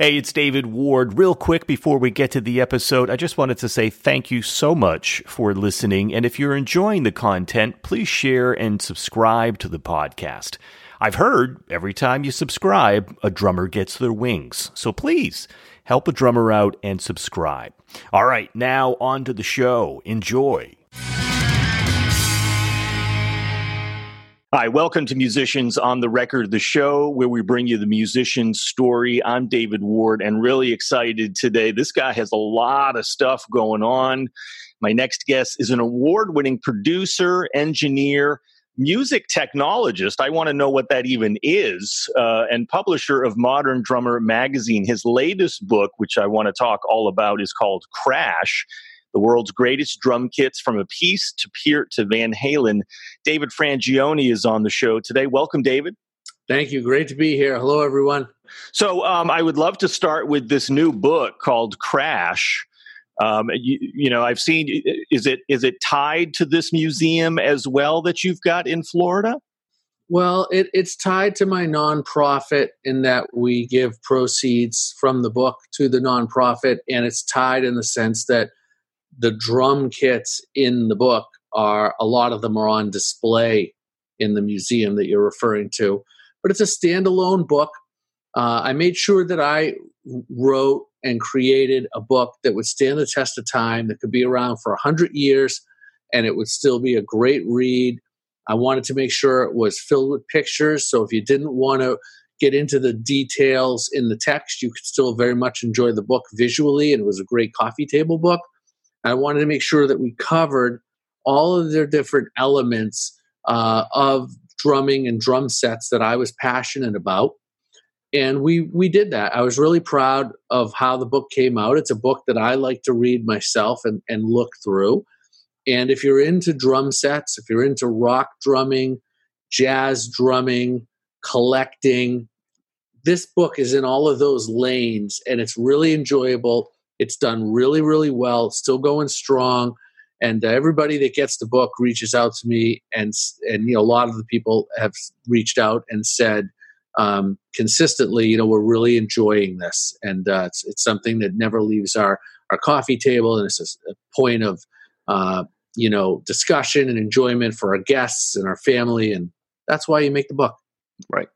Hey, it's David Ward. Real quick before we get to the episode, I just wanted to say thank you so much for listening. And if you're enjoying the content, please share and subscribe to the podcast. I've heard every time you subscribe, a drummer gets their wings. So please help a drummer out and subscribe. All right, now on to the show. Enjoy. Hi, welcome to Musicians on the Record, the show where we bring you the musician's story. I'm David Ward and really excited today. This guy has a lot of stuff going on. My next guest is an award winning producer, engineer, music technologist. I want to know what that even is, uh, and publisher of Modern Drummer magazine. His latest book, which I want to talk all about, is called Crash the world's greatest drum kits from Appice to Peart to Van Halen. David Frangioni is on the show today. Welcome, David. Thank you. Great to be here. Hello, everyone. So, um, I would love to start with this new book called Crash. Um, you, you, know, I've seen. Is it is it tied to this museum as well that you've got in Florida? Well, it, it's tied to my nonprofit in that we give proceeds from the book to the nonprofit, and it's tied in the sense that the drum kits in the book are a lot of them are on display in the museum that you're referring to but it's a standalone book. Uh, i made sure that i wrote and created a book that would stand the test of time that could be around for 100 years and it would still be a great read. I wanted to make sure it was filled with pictures so if you didn't want to get into the details in the text you could still very much enjoy the book visually and it was a great coffee table book I wanted to make sure that we covered all of their different elements uh, of drumming and drum sets that I was passionate about. And we we did that. I was really proud of how the book came out. It's a book that I like to read myself and, and look through. And if you're into drum sets, if you're into rock drumming, jazz drumming, collecting, this book is in all of those lanes and it's really enjoyable it's done really, really well, still going strong. And uh, everybody that gets the book reaches out to me, and and you know a lot of the people have reached out and said um, consistently, you know, we're really enjoying this, and uh, it's it's something that never leaves our our coffee table, and it's a, a point of uh, you know discussion and enjoyment for our guests and our family, and that's why you make the book. Right.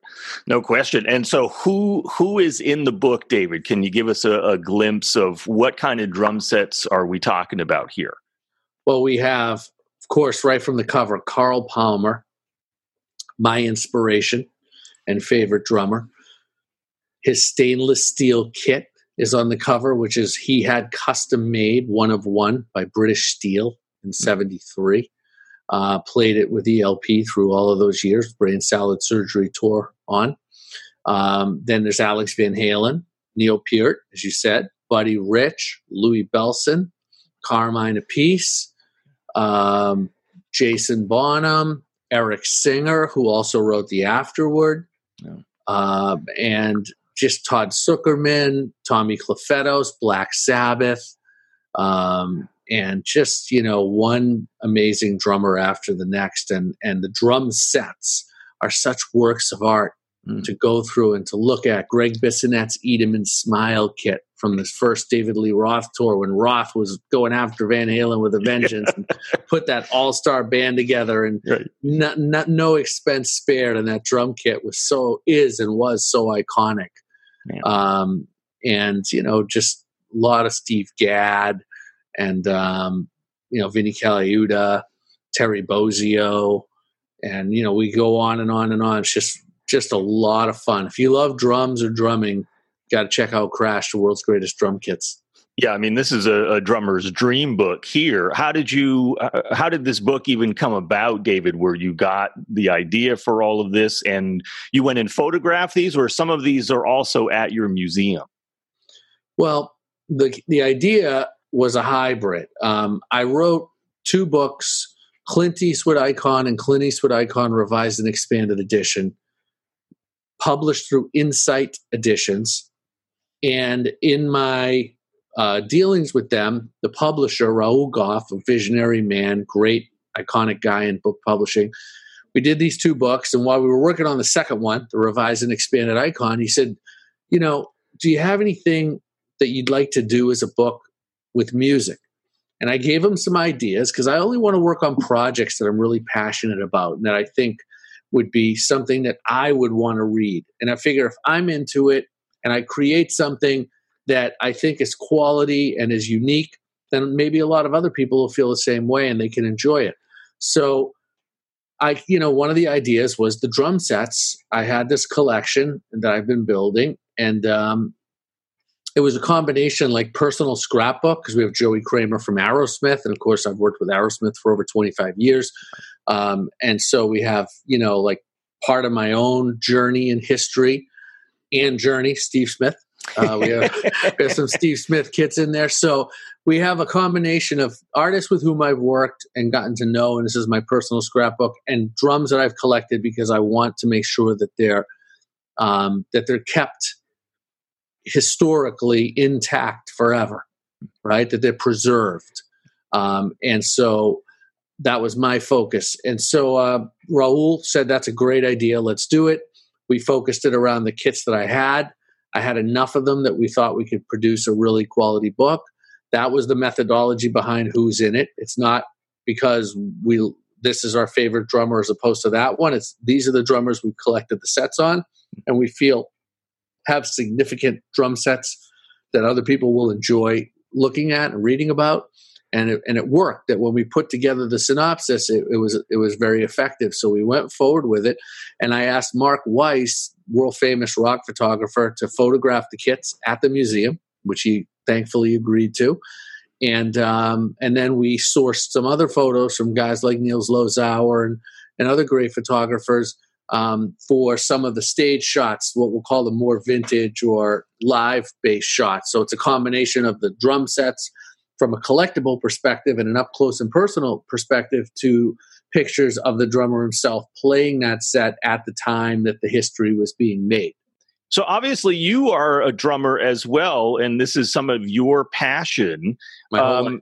No question. And so who who is in the book, David? Can you give us a, a, glimpse of what kind of drum sets are we talking about here? Well, we have, of course, right from the cover, Carl Palmer, my inspiration and favorite drummer. His stainless steel kit is on the cover, which is he had custom made, one of one by British Steel in hmm. 73. Uh, played it with ELP through all of those years, brain salad surgery tour on. Um, then there's Alex Van Halen, Neil Peart, as you said, Buddy Rich, Louie Bellson, Carmine Appice, um, Jason Bonham, Eric Singer, who also wrote the afterword, yeah. uh, and just Todd Sucherman, Tommy Clufetos, Black Sabbath, um, and just you know one amazing drummer after the next and and the drum sets are such works of art mm. to go through and to look at gregg bissonette's eat 'em and smile kit from the first david lee roth tour when roth was going after van halen with a vengeance and put that all-star band together and right. not, not, no expense spared and that drum kit was so is and was so iconic um, and you know just a lot of steve gadd and um, you know Vinnie Colaiuta, Terry Bozzio, and you know we go on and on and on. It's just just a lot of fun. If you love drums or drumming, got to check out Crash, the world's greatest drum kits. Yeah, I mean, this is a, a drummer's dream book here. How did you, uh, how did this book even come about, David, where you got the idea for all of this and you went and photographed these, or some of these are also at your museum? Well, the, the idea was a hybrid. Um, I wrote two books Clint Eastwood Icon and Clint Eastwood Icon Revised and Expanded Edition, published through Insight Editions. And in my uh, dealings with them, the publisher, Raoul Goff, a visionary man, great, iconic guy in book publishing, we did these two books. And while we were working on the second one, the Revised and Expanded Icon, he said, You know, do you have anything that you'd like to do as a book with music? And I gave him some ideas because I only want to work on projects that I'm really passionate about and that I think would be something that I would want to read. And I figure if I'm into it and I create something that I think is quality and is unique, then maybe a lot of other people will feel the same way and they can enjoy it. So I, you know, one of the ideas was the drum sets. I had this collection that I've been building, and um, it was a combination like personal scrapbook because we have Joey Kramer from Aerosmith, and of course I've worked with Aerosmith for over 25 years, um, and so we have you know like part of my own journey and history and journey, Steve Smith. Uh, we, have, we have some Steve Smith kits in there, so we have a combination of artists with whom I've worked and gotten to know, and this is my personal scrapbook, and drums that I've collected because I want to make sure that they're um, that they're kept historically intact forever, right? That they're preserved. Um, and so that was my focus. And so uh, Raoul said, That's a great idea. Let's do it. We focused it around the kits that I had. I had enough of them that we thought we could produce a really quality book. That was the methodology behind who's in it. It's not because we this is our favorite drummer as opposed to that one. It's these are the drummers we've collected the sets on, and we feel have significant drum sets that other people will enjoy looking at and reading about. And it, and it worked. That when we put together the synopsis, it, it was it was very effective. So we went forward with it, and I asked Mark Weiss, world famous rock photographer, to photograph the kits at the museum, which he thankfully agreed to. And um, and then we sourced some other photos from guys like Neil Zlozower and, and other great photographers um, for some of the stage shots, what we'll call the more vintage or live based shots. So it's a combination of the drum sets from a collectible perspective and an up close and personal perspective to pictures of the drummer himself playing that set at the time that the history was being made. So obviously you are a drummer as well, and this is some of your passion. Um,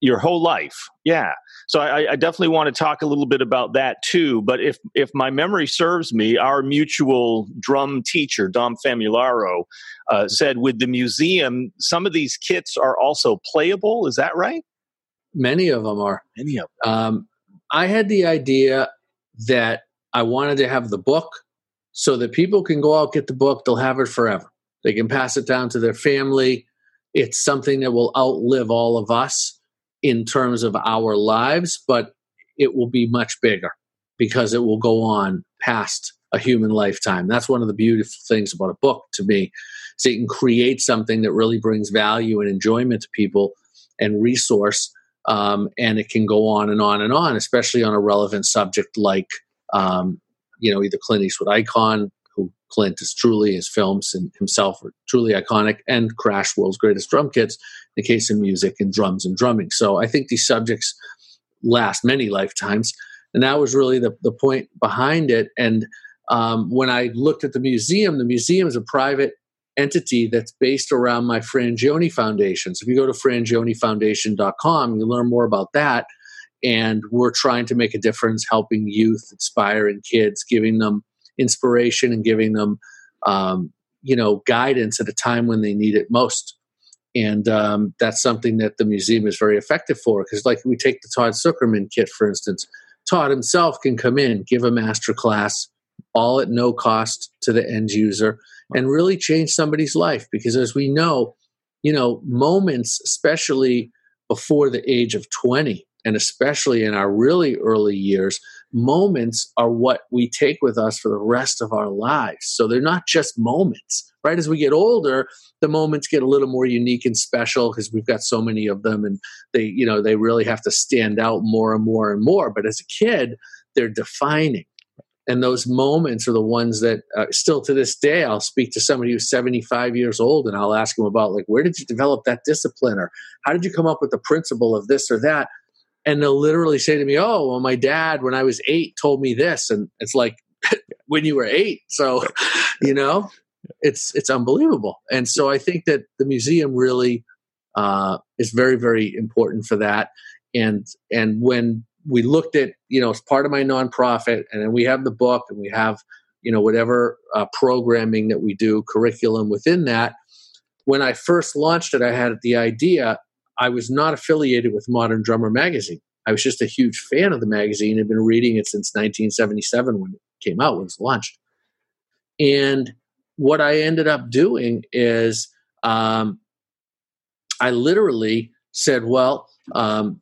your whole life. Yeah. So I, I, definitely want to talk a little bit about that too. But if if my memory serves me, our mutual drum teacher Dom Famularo uh, said with the museum, some of these kits are also playable. Is that right? Many of them are. Many of them. Um, I had the idea that I wanted to have the book so that people can go out get the book. They'll have it forever. They can pass it down to their family. It's something that will outlive all of us in terms of our lives, but it will be much bigger because it will go on past a human lifetime. That's one of the beautiful things about a book to me. So you can create something that really brings value and enjoyment to people and resource, um, and it can go on and on and on, especially on a relevant subject like, um, you know, either Clint Eastwood icon, who Clint is truly, his films and himself are truly iconic, and Crash World's Greatest Drum Kits, the case of music and drums and drumming. So I think these subjects last many lifetimes. And that was really the, the point behind it. And um, when I looked at the museum, the museum is a private entity that's based around my Frangioni Foundation. So if you go to frangionifoundation.com, you learn more about that. And we're trying to make a difference helping youth, inspiring kids, giving them inspiration and giving them, um, you know, guidance at a time when they need it most. And um, that's something that the museum is very effective for. Because, like, we take the Todd Sucherman kit, for instance. Todd himself can come in, give a master class, all at no cost to the end user, and really change somebody's life. Because, as we know, you know, moments, especially before the age of 20, and especially in our really early years, moments are what we take with us for the rest of our lives. So they're not just moments, right? As we get older, the moments get a little more unique and special because we've got so many of them and they, you know, they really have to stand out more and more and more. But as a kid, they're defining. And those moments are the ones that uh, still to this day, I'll speak to somebody who's 75 years old and I'll ask them about, like, where did you develop that discipline? Or how did you come up with the principle of this or that? And they'll literally say to me, "Oh, well, my dad when I was eight told me this," and it's like when you were eight. So, you know, it's it's unbelievable. And so I think that the museum really uh, is very very important for that. And and when we looked at you know as part of my nonprofit, and then we have the book, and we have you know whatever uh, programming that we do, curriculum within that. when I first launched it, I had the idea. I was not affiliated with Modern Drummer magazine. I was just a huge fan of the magazine. I've been reading it since 1977 when it came out, when it was launched. And what I ended up doing is um, I literally said, well, um,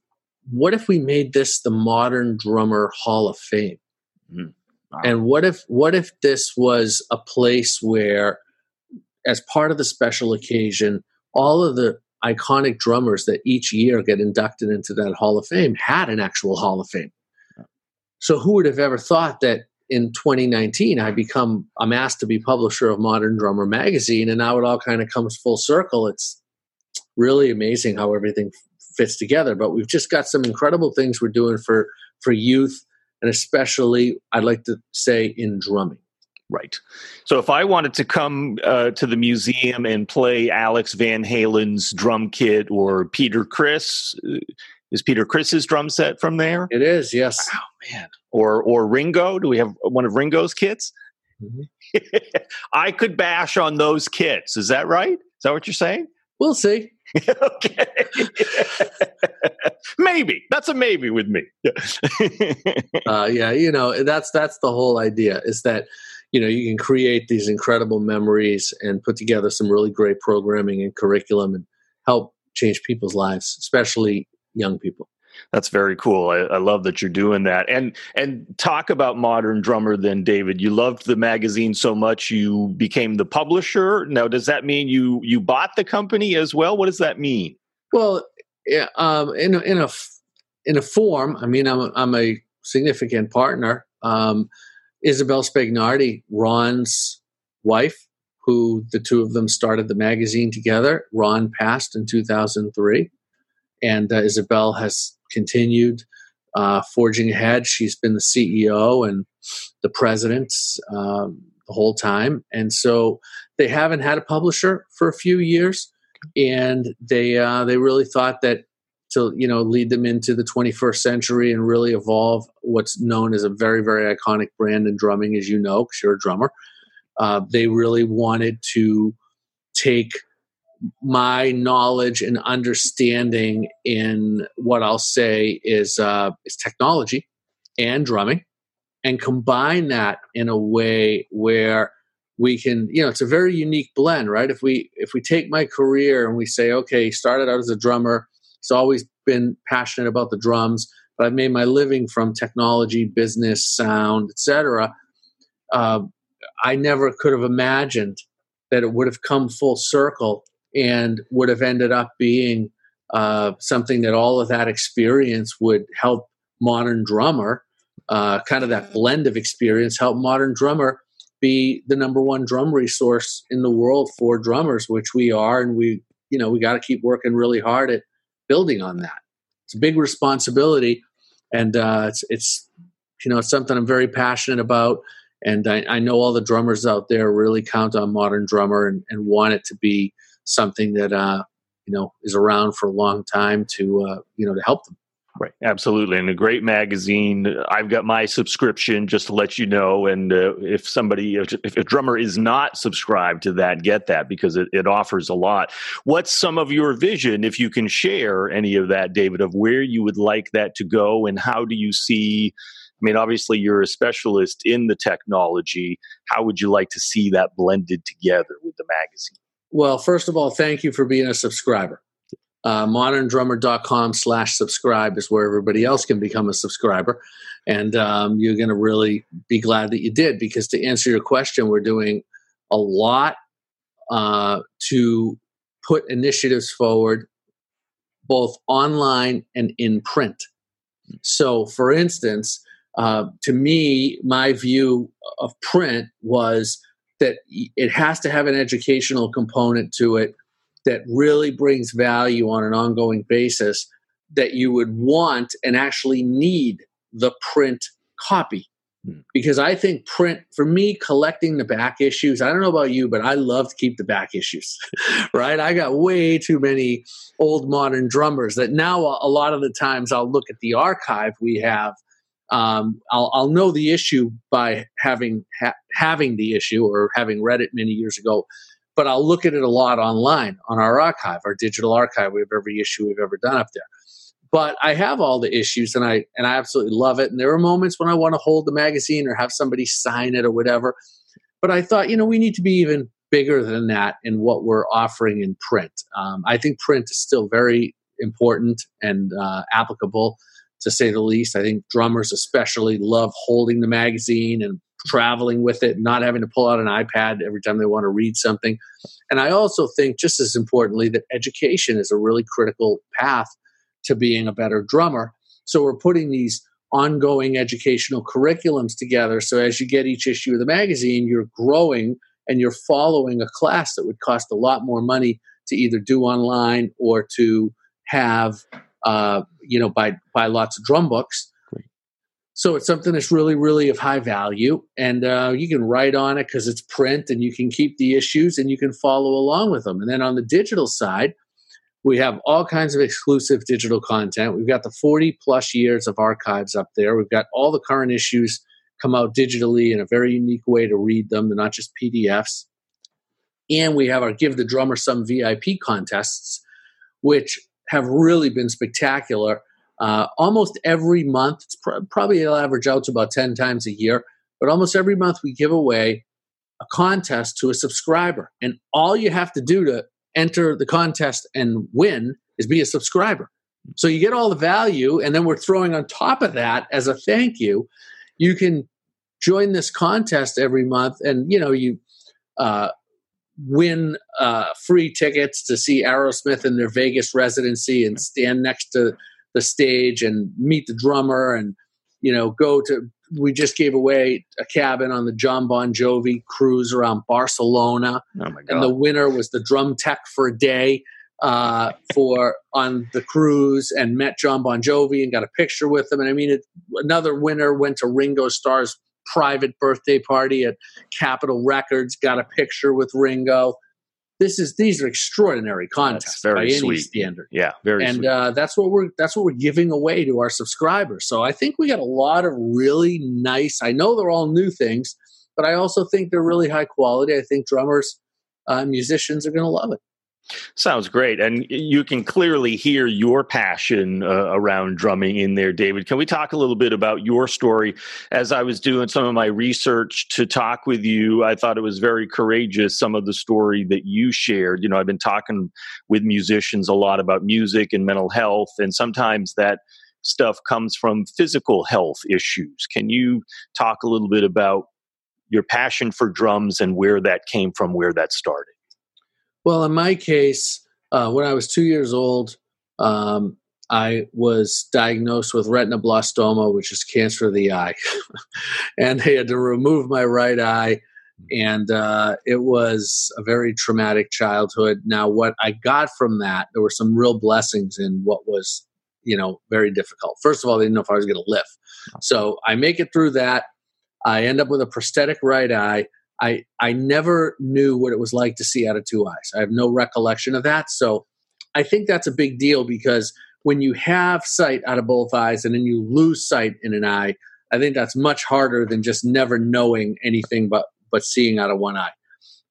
what if we made this the Modern Drummer Hall of Fame? Mm, wow. And what if what if this was a place where, as part of the special occasion, all of the iconic drummers that each year get inducted into that Hall of Fame had an actual Hall of Fame. So who would have ever thought that in 2019 I become I'm asked to be publisher of Modern Drummer magazine, and now it all kind of comes full circle. It's really amazing how everything fits together. But we've just got some incredible things we're doing for for youth, and especially I'd like to say in drumming. Right. So if I wanted to come uh, to the museum and play Alex Van Halen's drum kit or Peter Criss, uh, is Peter Criss's drum set from there? It is, yes. Wow, man. Or or Ringo? Do we have one of Ringo's kits? Mm-hmm. I could bash on those kits. Is that right? Is that what you're saying? We'll see. okay. maybe that's a maybe with me. uh, yeah, you know that's that's the whole idea is that you know you can create these incredible memories and put together some really great programming and curriculum and help change people's lives, especially young people. That's very cool. I, I, love that you're doing that. And and talk about modern drummer. Then, David, you loved the magazine so much you became the publisher. Now, does that mean you you bought the company as well? What does that mean? Well, yeah, um, in a, in a in a form. I mean, I'm a, I'm a significant partner. Um, Isabel Spagnardi, Ron's wife, who the two of them started the magazine together. Ron passed in 2003 and uh, Isabel has continued uh, forging ahead. She's been the CEO and the president um, the whole time, and so they haven't had a publisher for a few years, and they uh, they really thought that to you know lead them into the 21st century and really evolve what's known as a very very iconic brand in drumming, as you know, because you're a drummer. Uh, they really wanted to take my knowledge and understanding in what I'll say is uh, is technology and drumming, and combine that in a way where we can, you know, it's a very unique blend, right? If we if we take my career and we say, okay, started out as a drummer, he's always been passionate about the drums, but I've made my living from technology, business, sound, etc. Uh, I never could have imagined that it would have come full circle and would have ended up being uh, something that all of that experience would help modern drummer, uh, kind of that blend of experience, help modern drummer be the number one drum resource in the world for drummers, which we are, and we, you know, we got to keep working really hard at building on that. It's a big responsibility, and uh, it's it's you know it's something I'm very passionate about. And I, I know all the drummers out there really count on Modern Drummer and, and want it to be something that uh, you know is around for a long time to uh, you know to help them. Right, absolutely, and a great magazine. I've got my subscription just to let you know. And uh, if somebody, if, if, a drummer is not subscribed to that, get that because it, it offers a lot. What's some of your vision, if you can share any of that, David, of where you would like that to go, and how do you see? I mean, obviously, you're a specialist in the technology. How would you like to see that blended together with the magazine? Well, first of all, thank you for being a subscriber. Uh, moderndrummer.com slash subscribe is where everybody else can become a subscriber. And um, you're going to really be glad that you did because to answer your question, we're doing a lot uh, to put initiatives forward, both online and in print. So, for instance, uh, to me, my view of print was that it has to have an educational component to it that really brings value on an ongoing basis that you would want and actually need the print copy. Hmm. Because I think print, for me, collecting the back issues, I don't know about you, but I love to keep the back issues, right? I got way too many old modern drummers that now a lot of the times I'll look at the archive we have um, I'll, I'll, know the issue by having ha- having the issue or having read it many years ago. But I'll look at it a lot online on our archive, our digital archive. We have every issue we've ever done up there. But I have all the issues and I and I absolutely love it. And there are moments when I want to hold the magazine or have somebody sign it or whatever. But I thought, you know, we need to be even bigger than that in what we're offering in print. Um, I think print is still very important and uh, applicable to say the least. I think drummers especially love holding the magazine and traveling with it, not having to pull out an iPad every time they want to read something. And I also think, just as importantly, that education is a really critical path to being a better drummer. So we're putting these ongoing educational curriculums together. So as you get each issue of the magazine, you're growing and you're following a class that would cost a lot more money to either do online or to have, uh, you know, buy buy lots of drum books. So it's something that's really, really of high value, and uh, you can write on it because it's print, and you can keep the issues, and you can follow along with them. And then on the digital side, we have all kinds of exclusive digital content. We've got the 40 plus years of archives up there. We've got all the current issues come out digitally in a very unique way to read them. They're not just PDFs. And we have our Give the Drummer Some VIP contests, which have really been spectacular uh, almost every month. It's pr- probably it'll average out to about 10 times a year, but almost every month we give away a contest to a subscriber. And all you have to do to enter the contest and win is be a subscriber. So you get all the value, and then we're throwing on top of that as a thank you. You can join this contest every month, and you know you uh, win uh, free tickets to see Aerosmith in their Vegas residency and stand next to the stage and meet the drummer and you know go to we just gave away a cabin on the John Bon Jovi cruise around Barcelona. Oh and the winner was the drum tech for a day uh, for on the cruise and met John Bon Jovi and got a picture with him. And I mean, it, another winner went to Ringo Starr's private birthday party at Capitol Records, got a picture with Ringo this is these are extraordinary contests very by any sweet. standard. Yeah, very and uh, that's what we're that's what we're giving away to our subscribers. So I think we got a lot of really nice. I know they're all new things, but I also think they're really high quality. I think drummers, uh, musicians are going to love it. Sounds great. And you can clearly hear your passion uh, around drumming in there, David. Can we talk a little bit about your story? As I was doing some of my research to talk with you, I thought it was very courageous, some of the story that you shared. You know, I've been talking with musicians a lot about music and mental health, and sometimes that stuff comes from physical health issues. Can you talk a little bit about your passion for drums and where that came from, where that started? Well, in my case, uh, when I was two years old, um, I was diagnosed with retinoblastoma, which is cancer of the eye, and they had to remove my right eye. And uh, it was a very traumatic childhood. Now, what I got from that, there were some real blessings in what was, you know, very difficult. First of all, they didn't know if I was going to live. So I make it through that. I end up with a prosthetic right eye. I I never knew what it was like to see out of two eyes. I have no recollection of that. So I think that's a big deal because when you have sight out of both eyes and then you lose sight in an eye, I think that's much harder than just never knowing anything but but seeing out of one eye.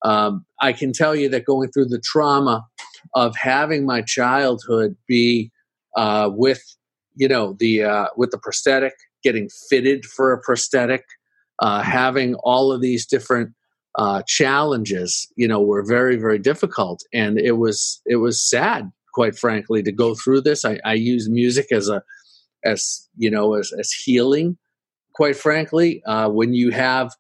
Um, I can tell you that going through the trauma of having my childhood be uh, with you know the uh, with the prosthetic, getting fitted for a prosthetic, uh, having all of these different uh, challenges, you know, were very, very difficult, and it was it was sad, quite frankly, to go through this. I, I use music as a as you know as, as healing. Quite frankly, uh, when you have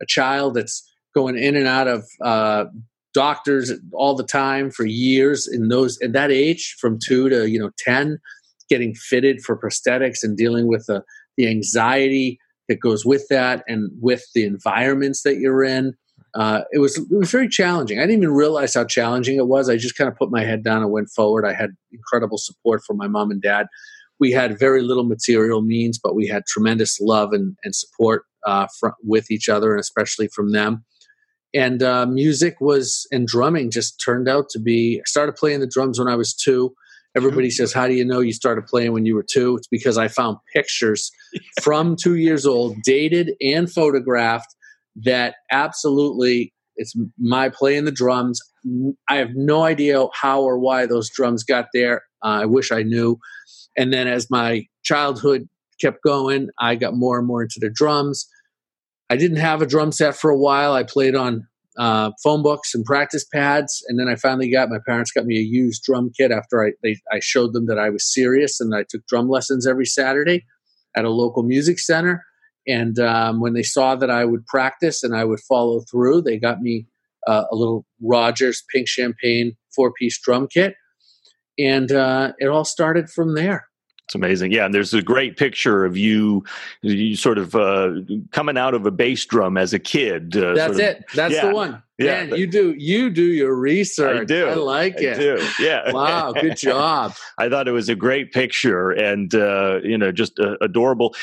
a child that's going in and out of uh, doctors all the time for years in those at that age, from two to you know ten, getting fitted for prosthetics and dealing with the the anxiety that goes with that and with the environments that you're in. Uh, it was it was very challenging. I didn't even realize how challenging it was. I just kind of put my head down and went forward. I had incredible support from my mom and dad. We had very little material means, but we had tremendous love and, and support uh, from, with each other, and especially from them. And uh, music was and drumming just turned out to be. I started playing the drums when I was two. Everybody mm-hmm. says, How do you know you started playing when you were two? It's because I found pictures from two years old, dated and photographed, that absolutely It's my playing the drums. I have no idea how or why those drums got there. Uh, I wish I knew. And then as my childhood kept going, I got more and more into the drums. I didn't have a drum set for a while. I played on uh, phone books and practice pads, and then I finally got my parents got me a used drum kit after I they, I showed them that I was serious and I took drum lessons every Saturday at a local music center. And um, when they saw that I would practice and I would follow through, they got me uh, a little Rogers pink champagne four piece drum kit. And uh, it all started from there. It's amazing. Yeah, and there's a great picture of you, you sort of uh, coming out of a bass drum as a kid. Uh, That's of, it. That's yeah. the one. Yeah, Man, you do you do your research. I do. I like I it. Do. Yeah. Wow. Good job. I thought it was a great picture and uh, you know just uh, adorable.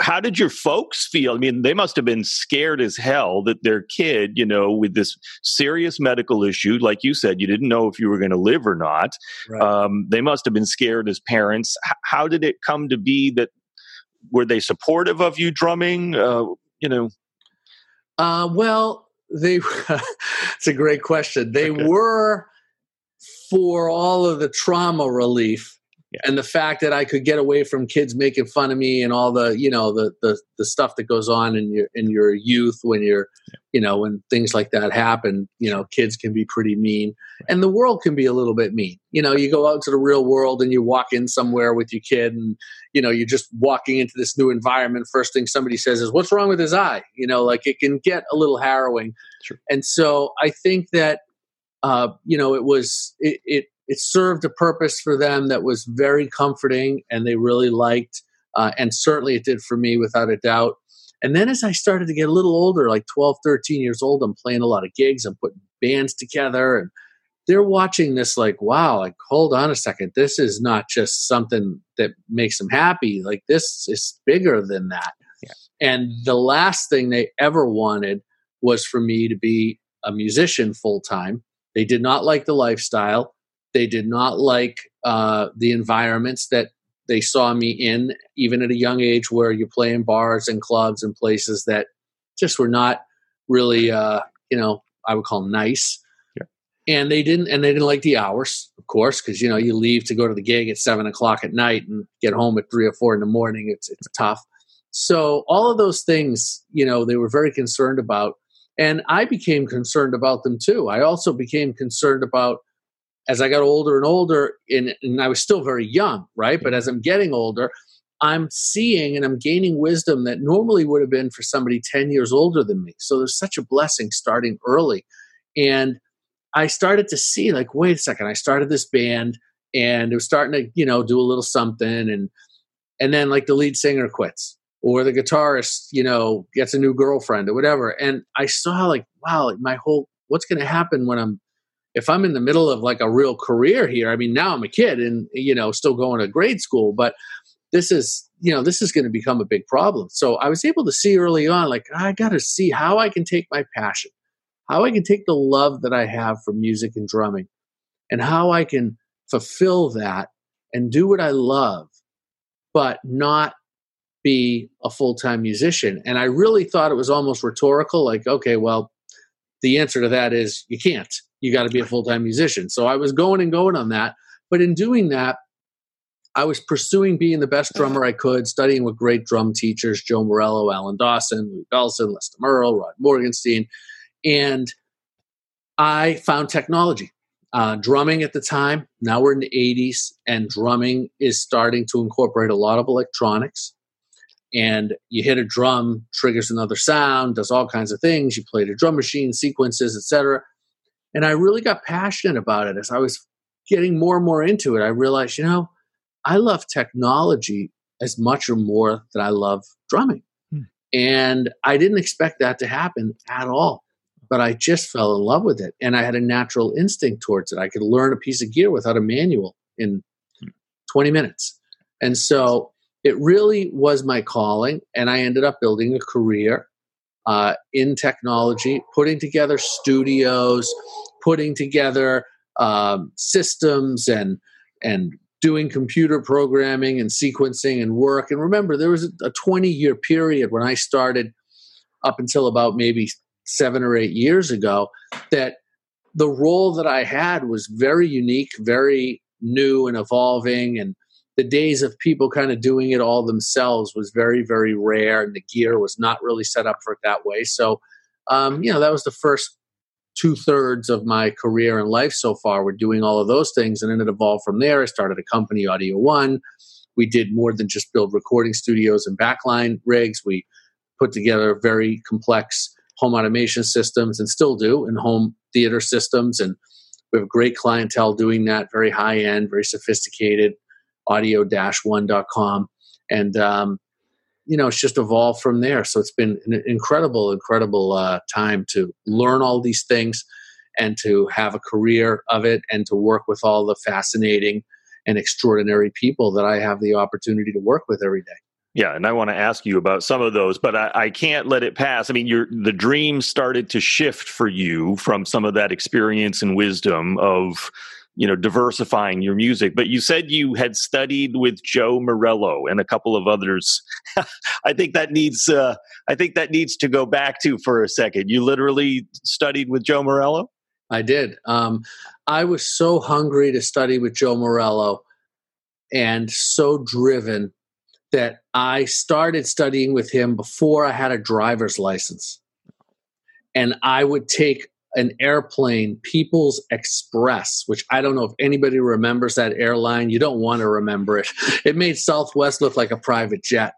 How did your folks feel? I mean, they must have been scared as hell that their kid, you know, with this serious medical issue, like you said, you didn't know if you were going to live or not. Right. Um, they must have been scared as parents. H- how did it come to be that? Were they supportive of you drumming? Uh, you know. Uh, well, they it's a great question they okay. were for all of the trauma relief yeah. and the fact that I could get away from kids making fun of me and all the you know the the, the stuff that goes on in your in your youth when you're yeah. you know when things like that happen you know kids can be pretty mean and the world can be a little bit mean you know you go out to the real world and you walk in somewhere with your kid and you know you're just walking into this new environment first thing somebody says is what's wrong with his eye you know like it can get a little harrowing sure. and so I think that uh, you know it was it, it it served a purpose for them that was very comforting and they really liked. Uh, and certainly it did for me without a doubt. And then as I started to get a little older, like 12, 13 years old, I'm playing a lot of gigs, I'm putting bands together, and they're watching this like, wow, like, hold on a second. This is not just something that makes them happy. Like, this is bigger than that. Yeah. And the last thing they ever wanted was for me to be a musician full time. They did not like the lifestyle. They did not like uh, the environments that they saw me in, even at a young age, where you play in bars and clubs and places that just were not really, uh, you know, I would call nice. Yeah. And they didn't, and they didn't like the hours, of course, because you know you leave to go to the gig at seven o'clock at night and get home at three or four in the morning. It's it's tough. So all of those things, you know, they were very concerned about, and I became concerned about them too. I also became concerned about as I got older and older, and, and I was still very young, right? But as mm-hmm. I'm getting older, I'm seeing and I'm gaining wisdom that normally would have been for somebody 10 years older than me. So there's such a blessing starting early. And I started to see, like, wait a second, I started this band and it was starting to, you know, do a little something. And and then like the lead singer quits or the guitarist, you know, gets a new girlfriend or whatever. And I saw like, wow, like my whole what's gonna happen when I'm if I'm in the middle of like a real career here, I mean, now I'm a kid and, you know, still going to grade school, but this is, you know, this is going to become a big problem. So I was able to see early on, like, I got to see how I can take my passion, how I can take the love that I have for music and drumming, and how I can fulfill that and do what I love, but not be a full time musician. And I really thought it was almost rhetorical like, okay, well, the answer to that is you can't you got to be a full time musician. So I was going and going on that. But in doing that, I was pursuing being the best drummer I could, studying with great drum teachers Joe Morello, Alan Dawson, Louie Bellson, Lester Merle, Rod Morgenstein. And I found technology. Uh, drumming at the time, now we're in the 80s, and drumming is starting to incorporate a lot of electronics. And you hit a drum, triggers another sound, does all kinds of things. You play the drum machine, sequences, etc. And I really got passionate about it as I was getting more and more into it. I realized, you know, I love technology as much or more than I love drumming. Hmm. And I didn't expect that to happen at all. But I just fell in love with it. And I had a natural instinct towards it. I could learn a piece of gear without a manual in hmm. 20 minutes. And so it really was my calling. And I ended up building a career uh, in technology, putting together studios, putting together um, systems and and doing computer programming and sequencing and work. And remember, there was a 20 year period when I started up until about maybe seven or eight years ago that the role that I had was very unique, very new and evolving. And the days of people kind of doing it all themselves was very, very rare. And the gear was not really set up for it that way. So, um, you know, that was the first two thirds of my career and life so far. We're doing all of those things. And then it evolved from there. I started a company, Audio One. We did more than just build recording studios and backline rigs. We put together very complex home automation systems and still do in home theater systems. And we have great clientele doing that, very high end, very sophisticated, audio one.com. And, um, you know, it's just evolved from there. So it's been an incredible, incredible uh, time to learn all these things and to have a career of it and to work with all the fascinating and extraordinary people that I have the opportunity to work with every day. Yeah, and I want to ask you about some of those, but I, I, can't let it pass. I mean, your the dream started to shift for you from some of that experience and wisdom of, you know, diversifying your music. But you said you had studied with Joe Morello and a couple of others. I think that needs uh, I think that needs to go back to for a second. You literally studied with Joe Morello. I did. Um, I was so hungry to study with Joe Morello, and so driven that I started studying with him before I had a driver's license. And I would take an airplane, People's Express, which I don't know if anybody remembers that airline. You don't want to remember it. It made Southwest look like a private jet.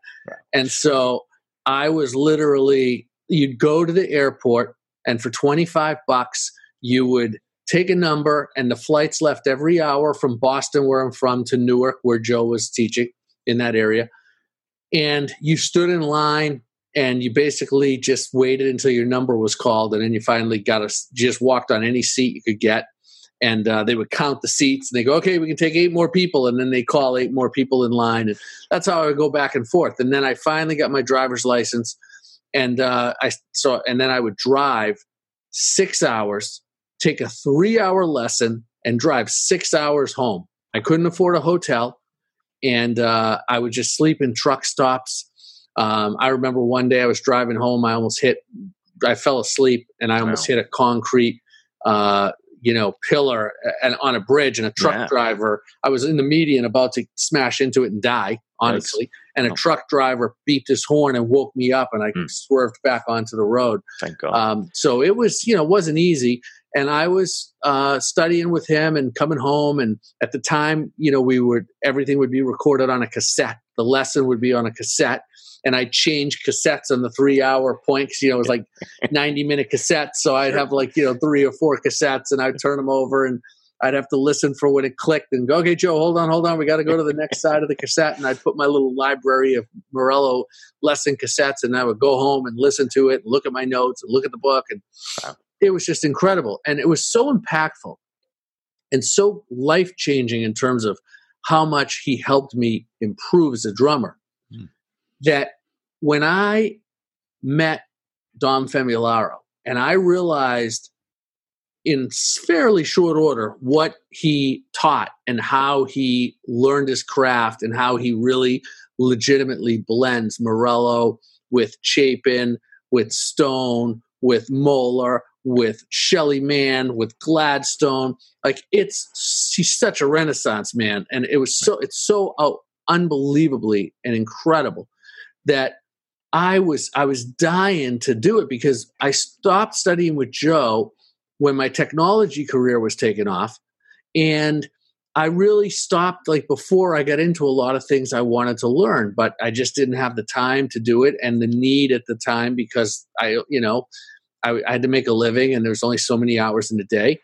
And so I was literally, you'd go to the airport, and for 25 bucks, you would take a number, and the flights left every hour from Boston, where I'm from, to Newark, where Joe was teaching in that area and you stood in line and you basically just waited until your number was called and then you finally got a just walked on any seat you could get and uh, they would count the seats and they go okay we can take eight more people and then they call eight more people in line and that's how i would go back and forth and then i finally got my driver's license and uh, i so and then i would drive six hours take a three hour lesson and drive six hours home i couldn't afford a hotel and uh, I would just sleep in truck stops. Um, I remember one day I was driving home. I almost hit. I fell asleep and I almost wow. hit a concrete, uh, you know, pillar and on a bridge. And a truck yeah. driver. I was in the median about to smash into it and die. Honestly, and a oh. truck driver beeped his horn and woke me up, and I mm. swerved back onto the road. Thank God. Um, so it was, you know, wasn't easy and I was uh, studying with him and coming home. And at the time, you know, we would everything would be recorded on a cassette. The lesson would be on a cassette, and I'd change cassettes on the three hour point because you know it was like ninety minute cassettes. So I'd have like you know three or four cassettes, and I'd turn them over and. I'd have to listen for when it clicked and go, okay, Joe, hold on, hold on. We got to go to the next side of the cassette. And I'd put my little library of Morello lesson cassettes and I would go home and listen to it and look at my notes and look at the book. And wow it was just incredible. And it was so impactful and so life changing in terms of how much he helped me improve as a drummer mm. that when I met Dom Famularo and I realized in fairly short order what he taught and how he learned his craft and how he really legitimately blends Morello with Chapin, with Stone, with Moeller, with Shelly Manne, with Gladstone. Like it's she's such a renaissance man, and it was so it's so oh, unbelievably and incredible that I was I was dying to do it because I stopped studying with Joe when my technology career was taken off, and I really stopped like before I got into a lot of things I wanted to learn, but I just didn't have the time to do it and the need at the time because I you know I, I had to make a living and there's only so many hours in a day.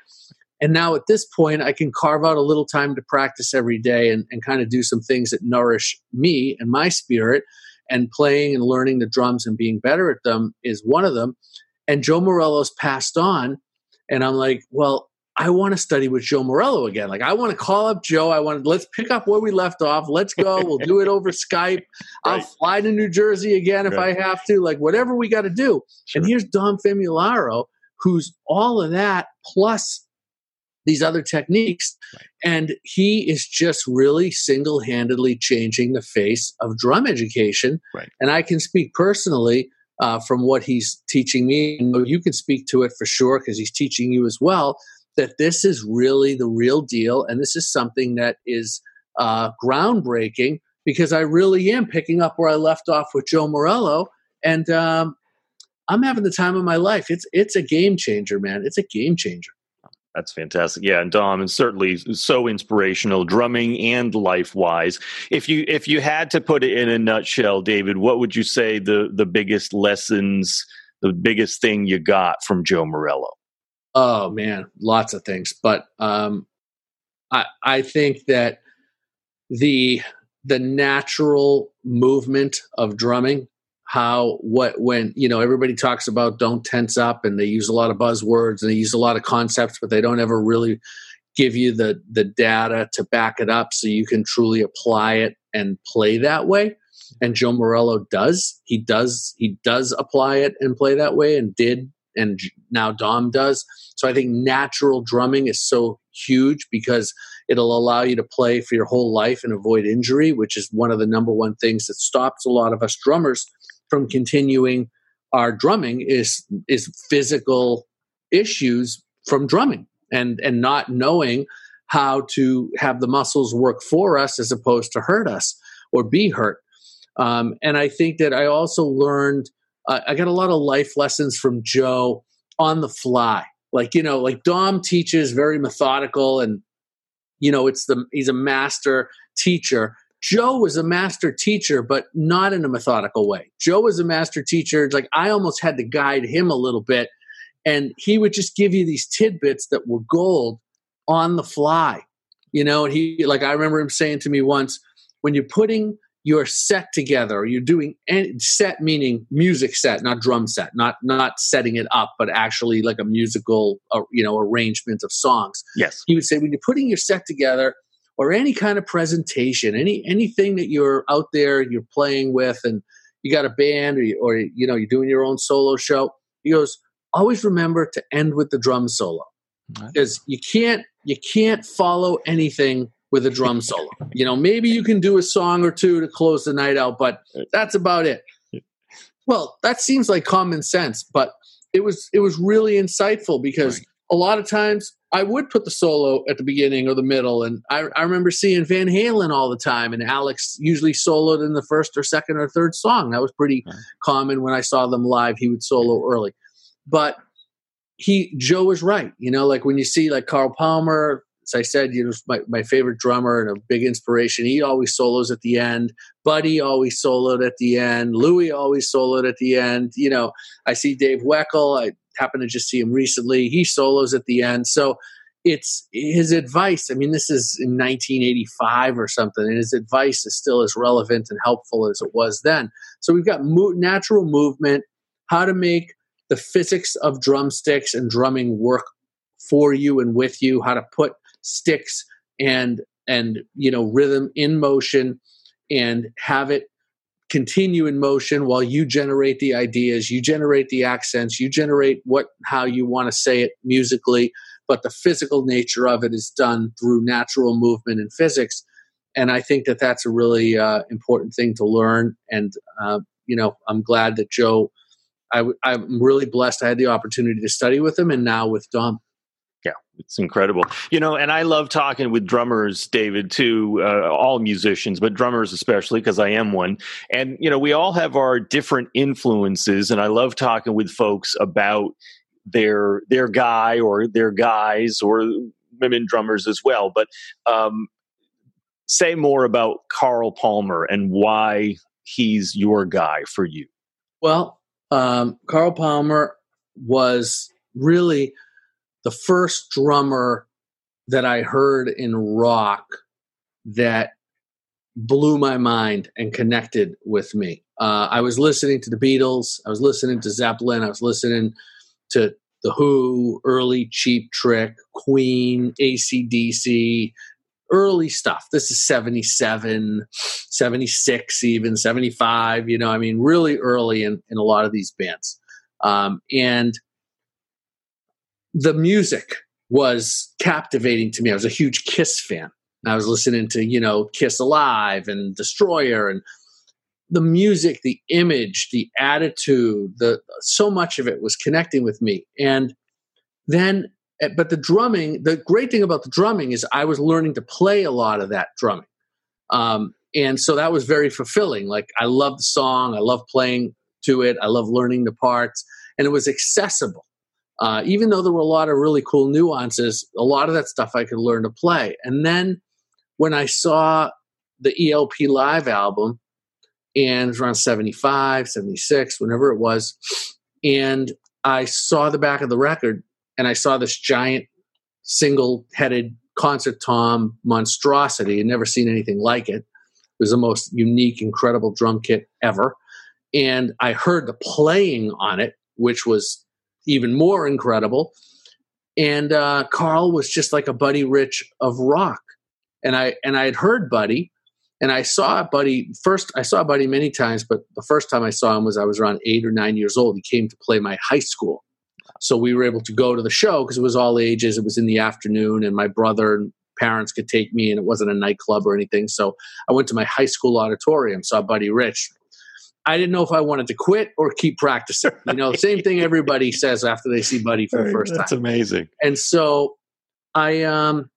And now at this point, I can carve out a little time to practice every day and, and kind of do some things that nourish me and my spirit. And playing and learning the drums and being better at them is one of them. And Joe Morello's passed on. And I'm like, well, I want to study with Joe Morello again. Like I want to call up Joe. I want to let's pick up where we left off. Let's go. We'll do it over Skype. I'll fly to New Jersey again if right. I have to. Like whatever we got to do. Sure. And here's Dom Famularo, who's all of that plus these other techniques. Right. And he is just really single handedly changing the face of drum education. And I can speak personally uh, from what he's teaching me. And you can speak to it for sure because he's teaching you as well. That this is really the real deal, and this is something that is uh, groundbreaking because I really am picking up where I left off with Joe Morello, and um, I'm having the time of my life. It's it's a game changer, man. It's a game changer. That's fantastic. Yeah, and Dom is certainly so inspirational, drumming and life wise. If you if you had to put it in a nutshell, David, what would you say the the biggest lessons, the biggest thing you got from Joe Morello? Oh man, lots of things, but um, I I think that the the natural movement of drumming how what when you know everybody talks about don't tense up and they use a lot of buzzwords and they use a lot of concepts but they don't ever really give you the the data to back it up so you can truly apply it and play that way. And Joe Morello does. He does he does apply it and play that way and did and now Dom does. So I think natural drumming is so huge because it'll allow you to play for your whole life and avoid injury which is one of the number one things that stops a lot of us drummers from continuing our drumming is is physical issues from drumming and and not knowing how to have the muscles work for us as opposed to hurt us or be hurt. Um, and i think that i also learned uh, i got a lot of life lessons from joe on the fly like you know like dom teaches very methodical and you know it's the he's a master teacher Joe was a master teacher, but not in a methodical way. Joe was a master teacher. Like I almost had to guide him a little bit. And he would just give you these tidbits that were gold on the fly. You know, and he, like I remember him saying to me once, when you're putting your set together, or you're doing any, set meaning music set, not drum set, not not setting it up, but actually like a musical, uh, you know, arrangement of songs. Yes. He would say, when you're putting your set together, or any kind of presentation, any anything that you're out there you're playing with, and you got a band or you, or you know you're doing your own solo show. He goes, always remember to end with the drum solo because you can't you can't follow anything with a drum solo. You know, maybe you can do a song or two to close the night out, but that's about it. Well, that seems like common sense, but it was it was really insightful because right. a lot of times I would put the solo at the beginning or the middle. And I, I remember seeing Van Halen all the time, and Alex usually soloed in the first or second or third song. That was pretty common when I saw them live. He would solo early. But he, Joe was right. You know, like when you see like Carl Palmer, I said, you know, my, my favorite drummer and a big inspiration. He always solos at the end. Buddy always soloed at the end. Louis always soloed at the end. You know, I see Dave Weckl. I happened to just see him recently. He solos at the end. So it's his advice. I mean, this is in 1985 or something, and his advice is still as relevant and helpful as it was then. So we've got mo- natural movement, how to make the physics of drumsticks and drumming work for you and with you, how to put sticks and and you know rhythm in motion and have it continue in motion while you generate the ideas you generate the accents you generate what how you want to say it musically but the physical nature of it is done through natural movement and physics. And i think that that's a really uh, important thing to learn. And uh, you know i'm glad that joe i w- i'm really blessed i had the opportunity to study with him and now with dom it's incredible. You know, and I love talking with drummers, David, too, uh, all musicians, but drummers especially, because I am one. And, you know, we all have our different influences, and I love talking with folks about their their guy or their guys or women drummers as well. But um, say more about Carl Palmer and why he's your guy for you. Well, um, Carl Palmer was really – the first drummer that I heard in rock that blew my mind and connected with me. Uh, I was listening to the Beatles, I was listening to Zeppelin, I was listening to The Who, early Cheap Trick, Queen, ACDC, early stuff. This is 77, 76, even 75, you know, I mean, really early in, in a lot of these bands. Um, and the music was captivating to me. I was a huge Kiss fan. I was listening to, you know, Kiss Alive and Destroyer and the music, the image, the attitude, the so much of it was connecting with me. And then, eh, but the drumming, the great thing about the drumming is I was learning to play a lot of that drumming. Um, and so that was very fulfilling. Like I love the song, I love playing to it, I love learning the parts, and it was accessible. Uh, even though there were a lot of really cool nuances, a lot of that stuff I could learn to play. And then when I saw the ELP live album, and it was around 75, 76, whenever it was. And I saw the back of the record and I saw this giant single headed concert tom monstrosity. I'd never seen anything like it. It was the most unique, incredible drum kit ever. And I heard the playing on it, which was even more incredible. And uh, Carl was just like a Buddy Rich of rock. And I and I had heard Buddy, and I saw Buddy first. I saw Buddy many times, but the first time I saw him was I was around eight or nine years old. He came to play my high school, so we were able to go to the show because it was all ages. It was in the afternoon, and my brother and parents could take me, and it wasn't a nightclub or anything. So I went to my high school auditorium, saw Buddy Rich. I didn't know if I wanted to quit or keep practicing. You know, same thing everybody says after they see Buddy for the first That's time. That's amazing. And so I um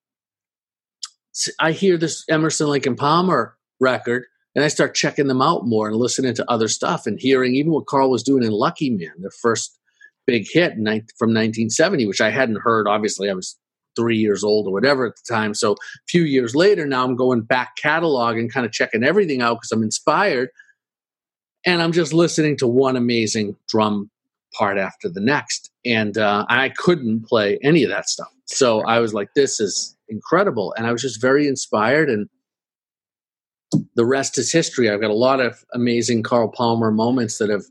I hear this Emerson Lake and Palmer record and I start checking them out more and listening to other stuff and hearing even what Carl was doing in Lucky Man, their first big hit from 1970, which I hadn't heard. Obviously, I was three years old or whatever at the time. So a few years later, now I'm going back catalog and kind of checking everything out because I'm inspired. And I'm just listening to one amazing drum part after the next. And uh, I couldn't play any of that stuff. So I was like, this is incredible. And I was just very inspired. And the rest is history. I've got a lot of amazing Carl Palmer moments that have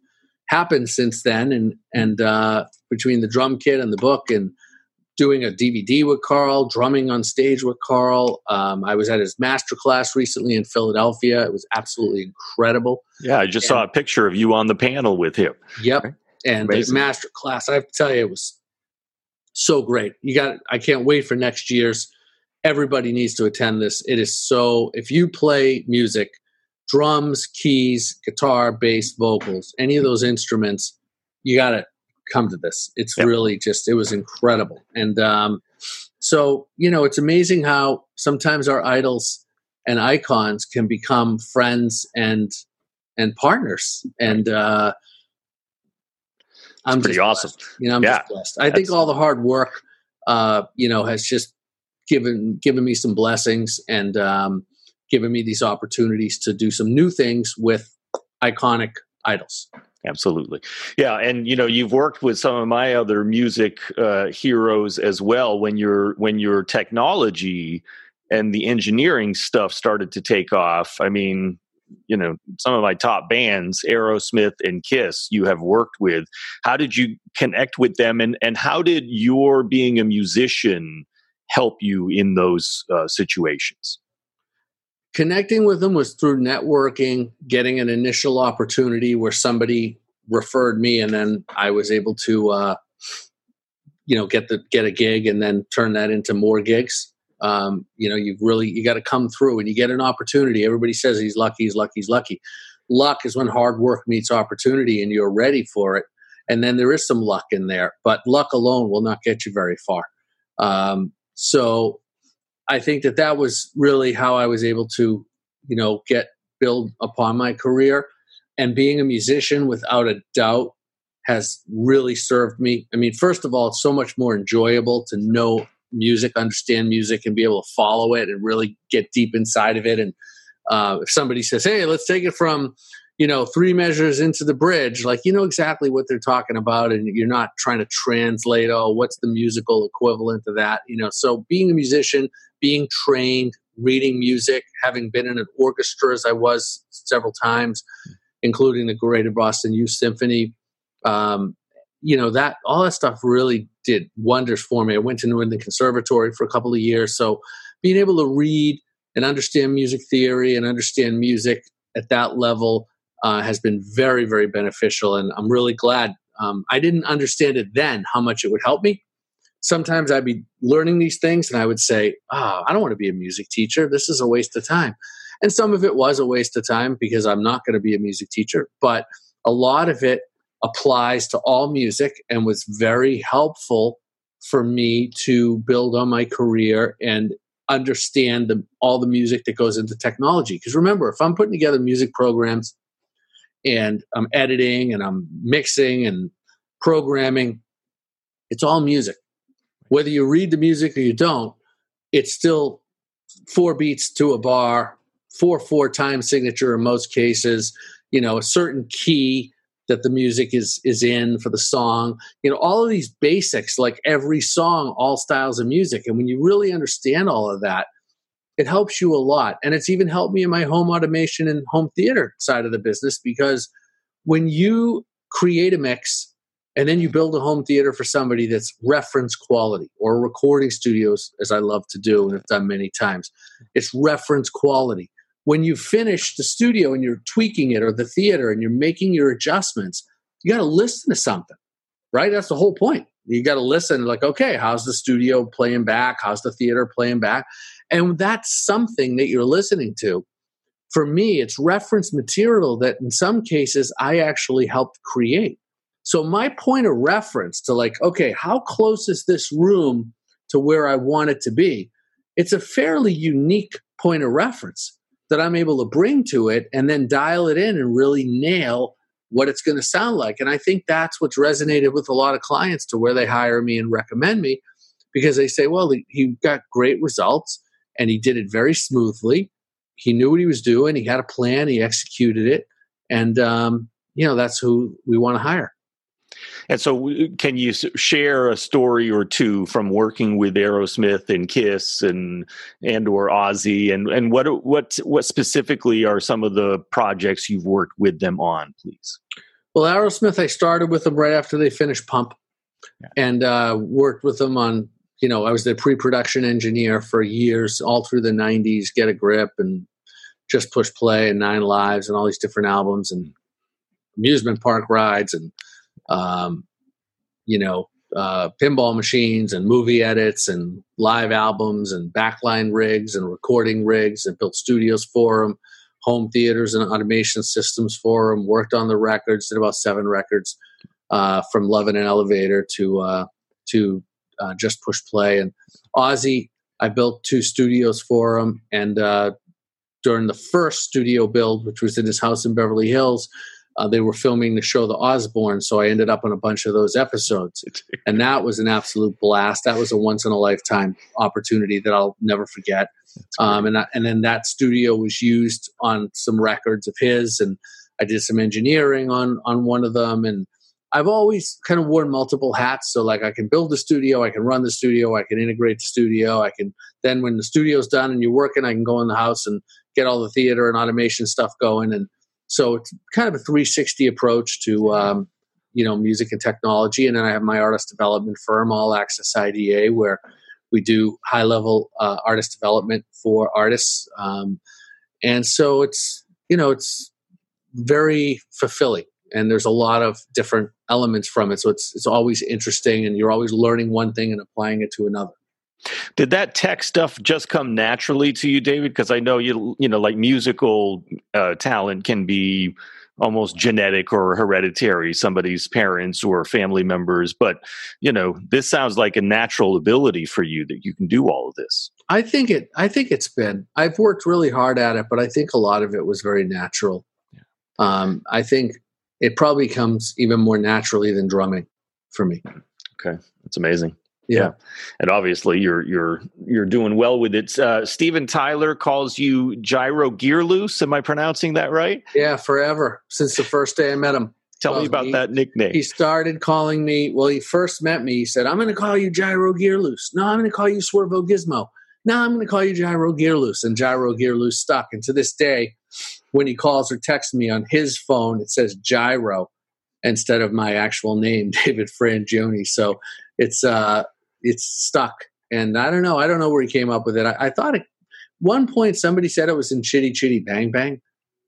happened since then. And, and uh, between the drum kit and the book and doing a DVD with Carl, drumming on stage with Carl. Um, I was at his master class recently in Philadelphia. It was absolutely incredible. Yeah, I just and, saw a picture of you on the panel with him. Yep. And Amazing. the master class, I have to tell you, it was so great. You got I can't wait for next year's. Everybody needs to attend this. It is so if you play music, drums, keys, guitar, bass, vocals, any of those instruments, you got to come to this. It's yep. really just it was incredible. And um so, you know, it's amazing how sometimes our idols and icons can become friends and and partners. And uh I'm pretty awesome. Blessed. You know, I'm yeah, just blessed. I think all the hard work, uh, you know, has just given given me some blessings and um, given me these opportunities to do some new things with iconic idols. Absolutely, yeah, and you know you've worked with some of my other music uh, heroes as well. When your when your technology and the engineering stuff started to take off, I mean, you know some of my top bands aerosmith and kiss you have worked with. How did you connect with them and and how did your being a musician help you in those uh, situations connecting with them was through networking getting an initial opportunity where somebody referred me and then i was able to uh, you know get the get a gig and then turn that into more gigs um, you know, you really you got to come through and you get an opportunity. Everybody says he's lucky, he's lucky, he's lucky. Luck is when hard work meets opportunity and you're ready for it. And then there is some luck in there, but luck alone will not get you very far. Um, so I think that that was really how I was able to, you know, get build upon my career. And being a musician, without a doubt, has really served me. I mean, first of all, it's so much more enjoyable to know music, understand music, and be able to follow it and really get deep inside of it. And uh, if somebody says, "Hey, let's take it from," you know, three measures into the bridge, like you know exactly what they're talking about, and you're not trying to translate. Oh, what's the musical equivalent of that? You know, so being a musician, being trained, reading music, having been in an orchestra as I was several times, including the Greater Boston Youth Symphony. Um, you know that all that stuff really did wonders for me. I went to New England Conservatory for a couple of years, so being able to read and understand music theory and understand music at that level uh, has been very, very beneficial. And I'm really glad. Um, I didn't understand it then how much it would help me, sometimes I'd be learning these things and I would say, oh, I don't want to be a music teacher. This is a waste of time. And some of it was a waste of time because I'm not going to be a music teacher. But a lot of it applies to all music and was very helpful for me to build on my career and understand the, all the music that goes into technology. Because remember, if I'm putting together music programs and I'm editing and I'm mixing and programming, it's all music. Whether you read the music or you don't, it's still four beats to a bar, four four time signature in most cases, you know, a certain key that the music is is in for the song. You know all of these basics like every song all styles of music. And when you really understand all of that it helps you a lot. And it's even helped me in my home automation and home theater side of the business because when you create a mix and then you build a home theater for somebody that's reference quality or recording studios as i love to do and have done many times it's reference quality when you finish the studio and you're tweaking it or the theater and you're making your adjustments, you got to listen to something, right? That's the whole point. You got to listen, like, okay, how's the studio playing back? How's the theater playing back? And that's something that you're listening to. For me, it's reference material that in some cases I actually helped create. So, my point of reference to, like, okay, how close is this room to where I want it to be? It's a fairly unique point of reference that I'm able to bring to it and then dial it in and really nail what it's going to sound like. And I think that's what's resonated with a lot of clients to where they hire me and recommend me because they say, well, he got great results and he did it very smoothly. He knew what he was doing. He had a plan. He executed it. And, um, you know, that's who we want to hire. And so, can you share a story or two from working with Aerosmith and Kiss and and or Ozzy, and and what what what specifically are some of the projects you've worked with them on, please? Well, Aerosmith, I started with them right after they finished Pump, yeah. and uh, worked with them on. You know, I was the pre-production engineer for years, all through the '90s. Get a grip and just push play and Nine Lives and all these different albums and amusement park rides and um, you know, uh, pinball machines and movie edits and live albums and backline rigs and recording rigs and built studios for them, home theaters and automation systems for them, worked on the records, did about seven records uh, from Love in an Elevator to, uh, to uh, Just Push Play. And Ozzy, I built two studios for him. And uh, during the first studio build, which was in his house in Beverly Hills, uh, they were filming the show The Osbournes, so I ended up on a bunch of those episodes, and that was an absolute blast. That was a once in a lifetime opportunity that I'll never forget. Um, and I, and then that studio was used on some records of his, and I did some engineering on on one of them. And I've always kind of worn multiple hats, so like I can build the studio, I can run the studio, I can integrate the studio, I can then when the studio's done and you're working, I can go in the house and get all the theater and automation stuff going and so it's kind of a 360 approach to um, you know music and technology. And then I have my artist development firm, All Access IDA, where we do high level uh, artist development for artists. Um, and so it's you know it's very fulfilling and there's a lot of different elements from it so it's it's always interesting and you're always learning one thing and applying it to another did that tech stuff just come naturally to you, David? Because I know you, you know, like musical uh, talent can be almost genetic or hereditary, somebody's parents or family members. But you know, this sounds like a natural ability for you that you can do all of this. I think it. I think it's been. I've worked really hard at it, but I think a lot of it was very natural. Yeah. Um, I think it probably comes even more naturally than drumming for me. Okay, that's amazing. Yeah. And obviously you're you're you're doing well with it. Uh, Steven Tyler calls you Gyro Gear Loose. Am I pronouncing that right? Yeah, forever. Since the first day I met him. Tell me about he, that nickname. He started calling me, well, he first met me. He said, I'm going to call you Gyro Gear Loose. No, I'm going to call you Swervo Gizmo. No, I'm going to call you Gyro Gear Loose. And Gyro Gear Loose stuck. And to this day, when he calls or texts me on his phone, it says Gyro instead of my actual name, David Frangioni. So it's uh, it's stuck. And I don't know. I don't know where he came up with it. I, I thought at one point somebody said it was in Chitty Chitty Bang Bang,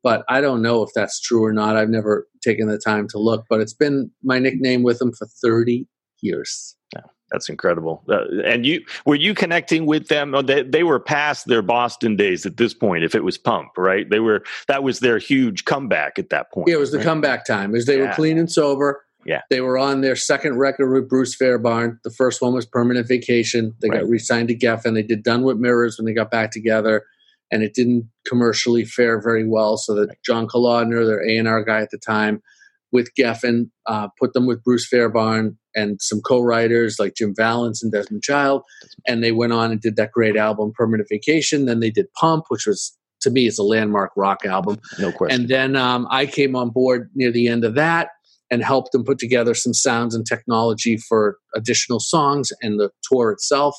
but I don't know if that's true or not. I've never taken the time to look, but it's been my nickname with him for 30 years. Yeah, That's incredible. Uh, and you were you connecting with them? Oh, they, they were past their Boston days at this point. If it was Pump, right? They were that was their huge comeback at that point. Yeah, it was the right? comeback time. As they Yeah. were clean and sober. Yeah. They were on their second record with Bruce Fairbairn. The first one was Permanent Vacation. They Right. got re-signed to Geffen. They did Done with Mirrors when they got back together, and it didn't commercially fare very well. So that John Kalodner, their A and R guy at the time, with Geffen, uh, put them with Bruce Fairbairn and some co-writers like Jim Vallance and Desmond Child, and they went on and did that great album Permanent Vacation. Then they did Pump, which was to me is a landmark rock album. No question. And then um, I came on board near the end of that and helped them put together some sounds and technology for additional songs and the tour itself.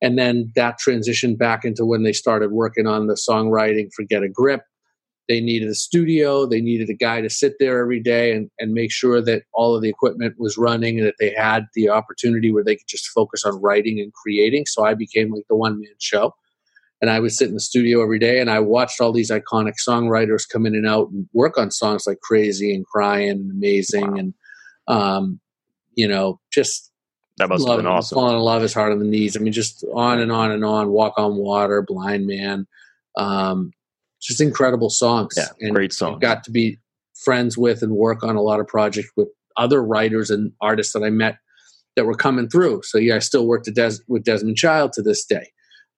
And then that transitioned back into when they started working on the songwriting for Get a Grip. They needed a studio, they needed a guy to sit there every day and, and make sure that all of the equipment was running and that they had the opportunity where they could just focus on writing and creating. So I became like the one man show and I would sit in the studio every day and I watched all these iconic songwriters come in and out and work on songs like Crazy and Crying and Amazing Wow. and um, you know, just that must have love been it. awesome. Falling in love is hard on the knees. I mean, just on and on and on. Walk on Water, Blind Man, um, just incredible songs. Yeah, and great I song. got to be friends with and work on a lot of projects with other writers and artists that I met that were coming through. So yeah, I still work to Des- with Desmond Child to this day,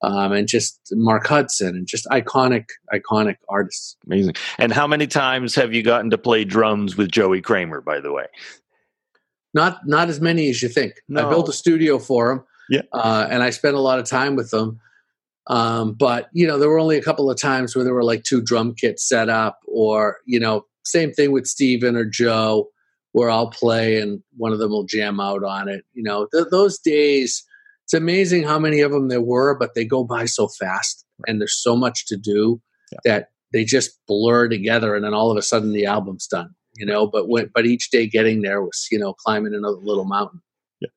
um, and just Mark Hudson and just iconic, iconic artists. Amazing. And how many times have you gotten to play drums with Joey Kramer? By the way, Not not as many as you think. I built a studio for him, Yeah. uh, and I spent a lot of time with them. Um, but you know, there were only a couple of times where there were like two drum kits set up, or you know, same thing with Steven or Joe, where I'll play and one of them will jam out on it. You know, th- those days. It's amazing how many of them there were, but they go by so fast, and there's so much to do Yeah. that they just blur together, and then all of a sudden the album's done. You know, but when, but each day getting there was you know climbing another little mountain. Yeah.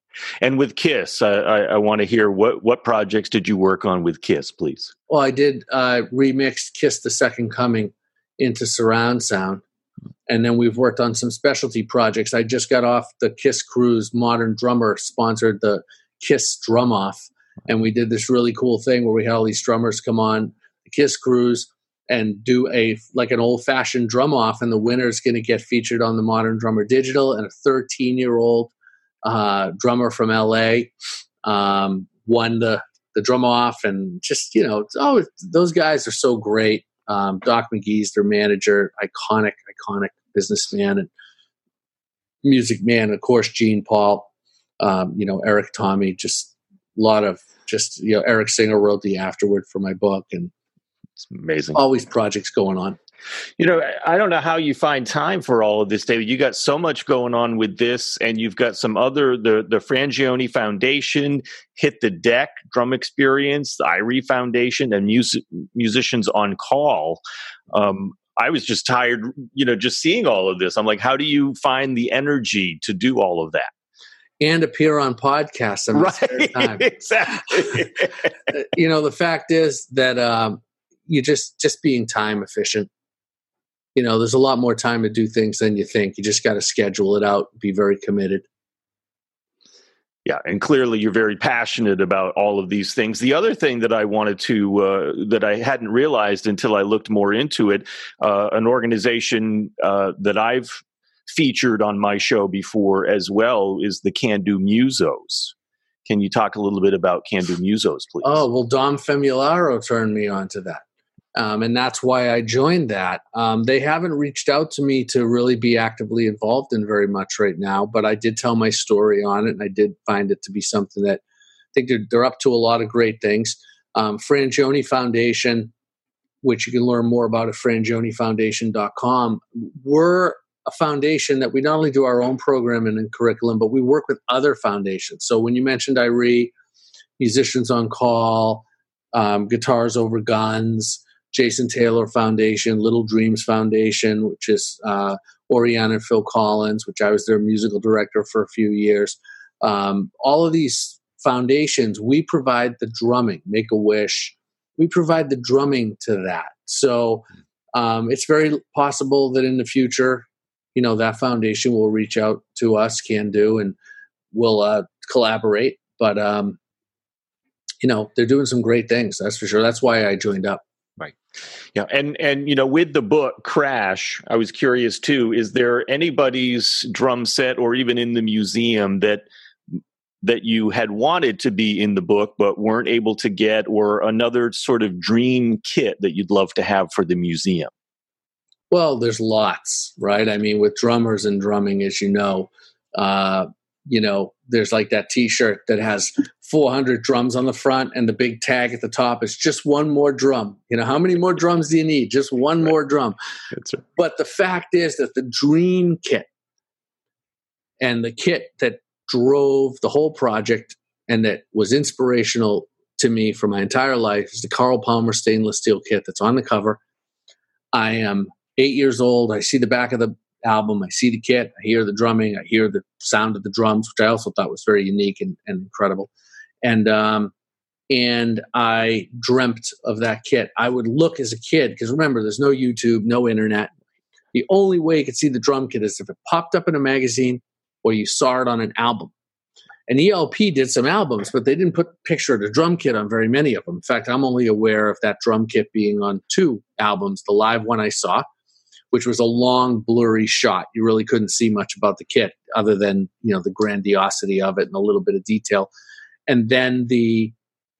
and with Kiss, I, I, I want to hear what what projects did you work on with Kiss, please? Well, I did uh, remix "Kiss the Second Coming" into surround sound, and then we've worked on some specialty projects. I just got off the Kiss cruise. Modern Drummer sponsored the Kiss Drum Off, and we did this really cool thing where we had all these drummers come on Kiss cruise and do a like an old fashioned drum off, and the winner is going to get featured on the Modern Drummer Digital, and a 13 year old uh, drummer from LA um, won the the drum off. And just you know oh those guys are so great. Um, doc mcghee's their manager iconic iconic businessman and music man of course gene paul um, you know eric tommy just a lot of just you know eric singer wrote the afterword for my book and It's amazing. always projects going on You know, I don't know how you find time for all of this, David. You got so much going on with this, and you've got some other the the Frangioni Foundation, Hit the Deck, Drum Experience, the Irie Foundation, and music, musicians on call. Um, I was just tired, you know, just seeing all of this. I'm like, how do you find the energy to do all of that? And appear on podcasts in spare time. exactly. you know the fact is that um, you just just being time efficient you know there's a lot more time to do things than you think you just got to schedule it out be very committed Yeah, and clearly you're very passionate about all of these things. The other thing that I wanted to uh, that I hadn't realized until I looked more into it, uh, an organization uh, that I've featured on my show before as well is the Can Do Musos. Can you talk a little bit about Can Do Musos, please? oh well dom famularo turned me on to that um, and that's why i joined that um, they haven't reached out to me to really be actively involved in very much right now but i did tell my story on it and i did find it to be something that i think they're, they're up to a lot of great things um, frangioni foundation which you can learn more about at frangionifoundation.com we're a foundation that we not only do our own programming and curriculum but we work with other foundations. So when you mentioned irie musicians on call um, guitars over guns jason taylor foundation little dreams foundation which is uh, orianne and phil collins which i was their musical director for a few years. Um, all of these foundations we provide the drumming make a wish we provide the drumming to that. So um, it's very possible that in the future you know that foundation will reach out to us can do and we'll uh, collaborate but um, you know, they're doing some great things. That's for sure. That's why I joined up. Right. Yeah, and and you know, with the book Crash, I was curious too. Is there anybody's drum set, or even in the museum, that that you had wanted to be in the book but weren't able to get, or another sort of dream kit that you'd love to have for the museum? Well, there's lots, right? I mean, with drummers and drumming, as you know, uh, you know, there's like that T-shirt that has 400 drums on the front, and the big tag at the top is just one more drum. You know, how many more drums do you need? Just one more drum. Right. But the fact is that the dream kit and the kit that drove the whole project and that was inspirational to me for my entire life is the Carl Palmer stainless steel kit that's on the cover. I am eight years old. I see the back of the album. I see the kit. I hear the drumming. I hear the sound of the drums, which I also thought was very unique and, and incredible. And um, and I dreamt of that kit. I would look as a kid because remember, there's no YouTube, no internet. The only way you could see the drum kit is if it popped up in a magazine or you saw it on an album. And ELP did some albums, but they didn't put picture of the drum kit on very many of them. In fact, I'm only aware of that drum kit being on two albums. The live one I saw, which was a long, blurry shot. You really couldn't see much about the kit other than you know the grandiosity of it and a little bit of detail. And then the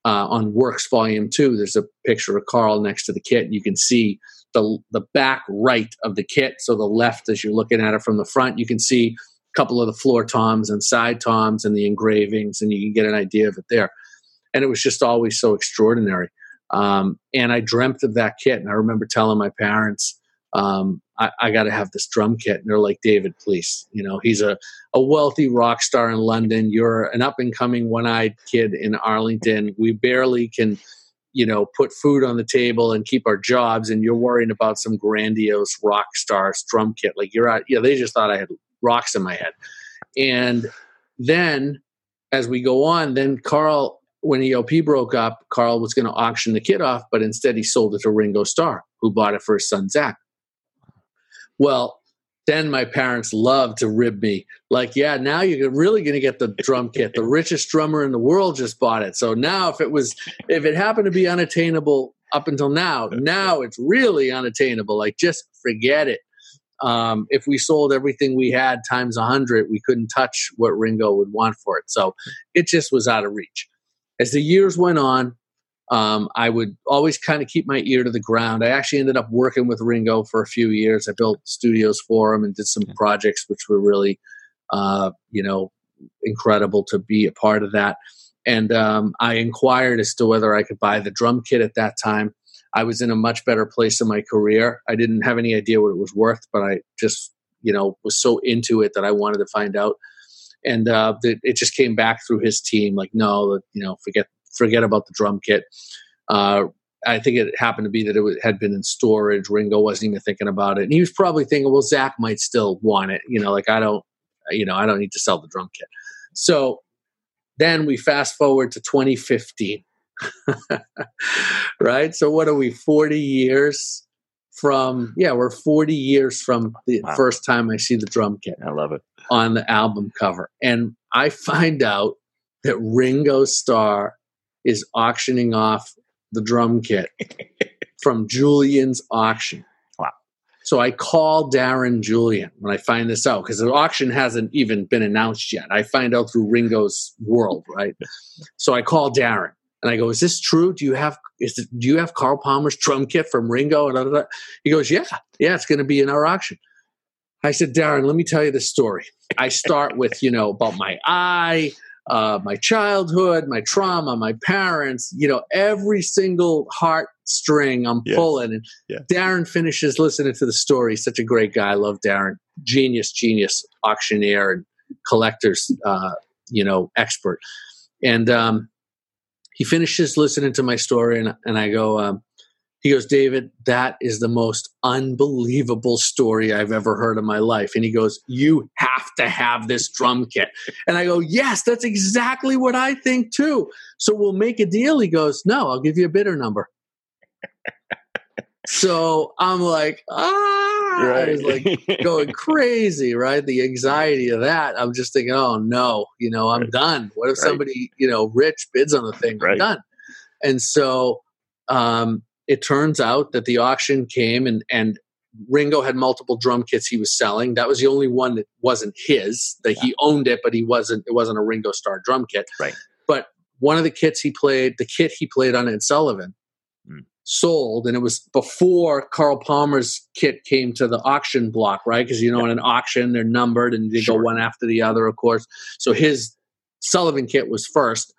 uh, on Works Volume Two, there's a picture of Carl next to the kit, and you can see the the back right of the kit. So the left, as you're looking at it from the front, you can see a couple of the floor toms and side toms and the engravings, and you can get an idea of it there. And it was just always so extraordinary. Um, and I dreamt of that kit, and I remember telling my parents um, I, I got to have this drum kit. And they're like, David, please. You know, he's a, a wealthy rock star in London. You're an up and coming one eyed kid in Arlington. We barely can, you know, put food on the table and keep our jobs. And you're worrying about some grandiose rock star drum kit. Like you're out, yeah, they just thought I had rocks in my head. And then as we go on, then Carl, when ELP broke up, Carl was going to auction the kit off, but instead he sold it to Ringo Starr, who bought it for his son Zach. Well, then my parents loved to rib me. Like yeah now you're really going to get the drum kit. The richest drummer in the world just bought it. So now if it was if it happened to be unattainable up until now now it's really unattainable. Like just forget it. Um, if we sold everything we had times a hundred we couldn't touch what ringo would want for it. So it just was out of reach. As the years went on um, I would always kind of keep my ear to the ground. I actually ended up working with Ringo for a few years. I built studios for him and did some projects which were really, uh, you know, incredible to be a part of that. And um, I inquired as to whether I could buy the drum kit at that time. I was in a much better place in my career. I didn't have any idea what it was worth, but I just, you know, was so into it that I wanted to find out. And uh, it just came back through his team, like, no, you know, forget forget about the drum kit. Uh, I think it happened to be that it had been in storage. Ringo wasn't even thinking about it, and he was probably thinking, "Well, Zach might still want it." You know, like I don't, you know, I don't need to sell the drum kit. So then we fast forward to 2015, right? So what are we? 40 years from? Yeah, we're 40 years from the wow. first time I see the drum kit. I love it on the album cover, and I find out that Ringo Starr is auctioning off the drum kit from Julien's auction. Wow. So I call Darren Julien when I find this out because the auction hasn't even been announced yet. I find out through Ringo's world, right? so I call Darren and I go, "Is this true? Do you have is it, do you have Carl Palmer's drum kit from Ringo?" And he goes, "Yeah, yeah, it's going to be in our auction." I said, "Darren, let me tell you the story." I start with you know about my eye uh, my childhood, my trauma, my parents, you know, every single heartstring I'm yes. pulling. And. Darren finishes listening to the story. Such a great guy. I love Darren. Genius, genius auctioneer and collector's, uh, you know, expert. And um, he finishes listening to my story, and, and I go, um, he goes, David, that is the most unbelievable story I've ever heard in my life. And he goes, You have to have this drum kit. And I go, Yes, that's exactly what I think too. So we'll make a deal. He goes, No, I'll give you a bidder number. so I'm like, Ah. right. I was like going crazy, right? The anxiety of that. I'm just thinking, oh no, you know, I'm right. done. What if right. somebody, you know, rich bids on the thing? I'm done. And so um, it turns out that the auction came and and Ringo had multiple drum kits he was selling. That was the only one that wasn't his. That yeah. he owned it, but he wasn't. It wasn't a Ringo Starr drum kit. Right. But one of the kits he played, the kit he played on Ed Sullivan, mm. sold, and it was before Carl Palmer's kit came to the auction block, right? Because you know, yeah. in an auction, they're numbered and they sure. go one after the other, of course. So his Sullivan kit was first,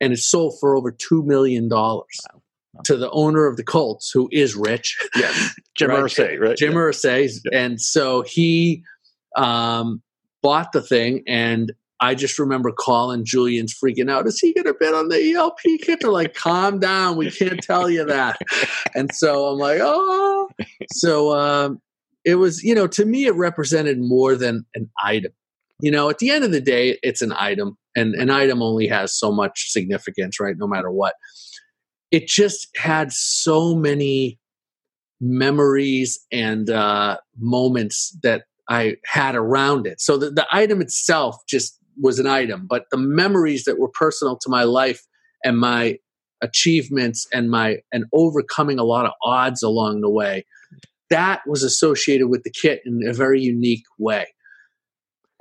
and it sold for over two million dollars. Wow to the owner of the Colts, who is rich. Yes, Jim right? Irsay, right? Jim yeah. Irsay, yeah. and so he um, bought the thing, and I just remember calling Julien's freaking out. Is he going to bid on the ELP kit? They're like, calm down. We can't tell you that. and so I'm like, oh. So um, it was, you know, to me, it represented more than an item. You know, at the end of the day, it's an item, and an item only has so much significance, right? No matter what it just had so many memories and uh, moments that I had around it. So the, the item itself just was an item, but the memories that were personal to my life and my achievements and my and overcoming a lot of odds along the way that was associated with the kit in a very unique way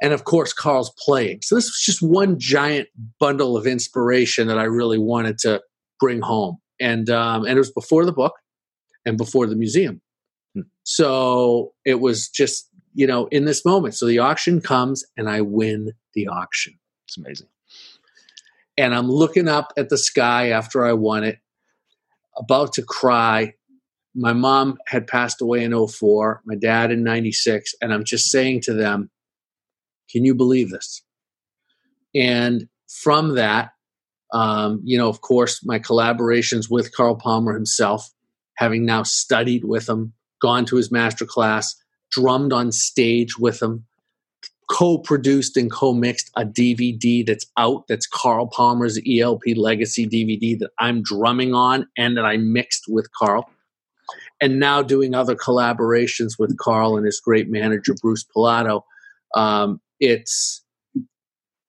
and of course carl's playing so this was just one giant bundle of inspiration that i really wanted to bring home. And um, and it was before the book and before the museum. Hmm. So it was just you know in this moment. So the auction comes and I win the auction. It's amazing. And I'm looking up at the sky after I won it, about to cry. My mom had passed away in 04, my dad in 96, and I'm just saying to them, Can you believe this? And from that, um, you know, of course, my collaborations with Carl Palmer himself, having now studied with him, gone to his master class, drummed on stage with him, co-produced and co-mixed a DVD that's out. That's Carl Palmer's ELP Legacy DVD that I'm drumming on and that I mixed with Carl. And now doing other collaborations with Carl and his great manager Bruce Pilato. Um, it's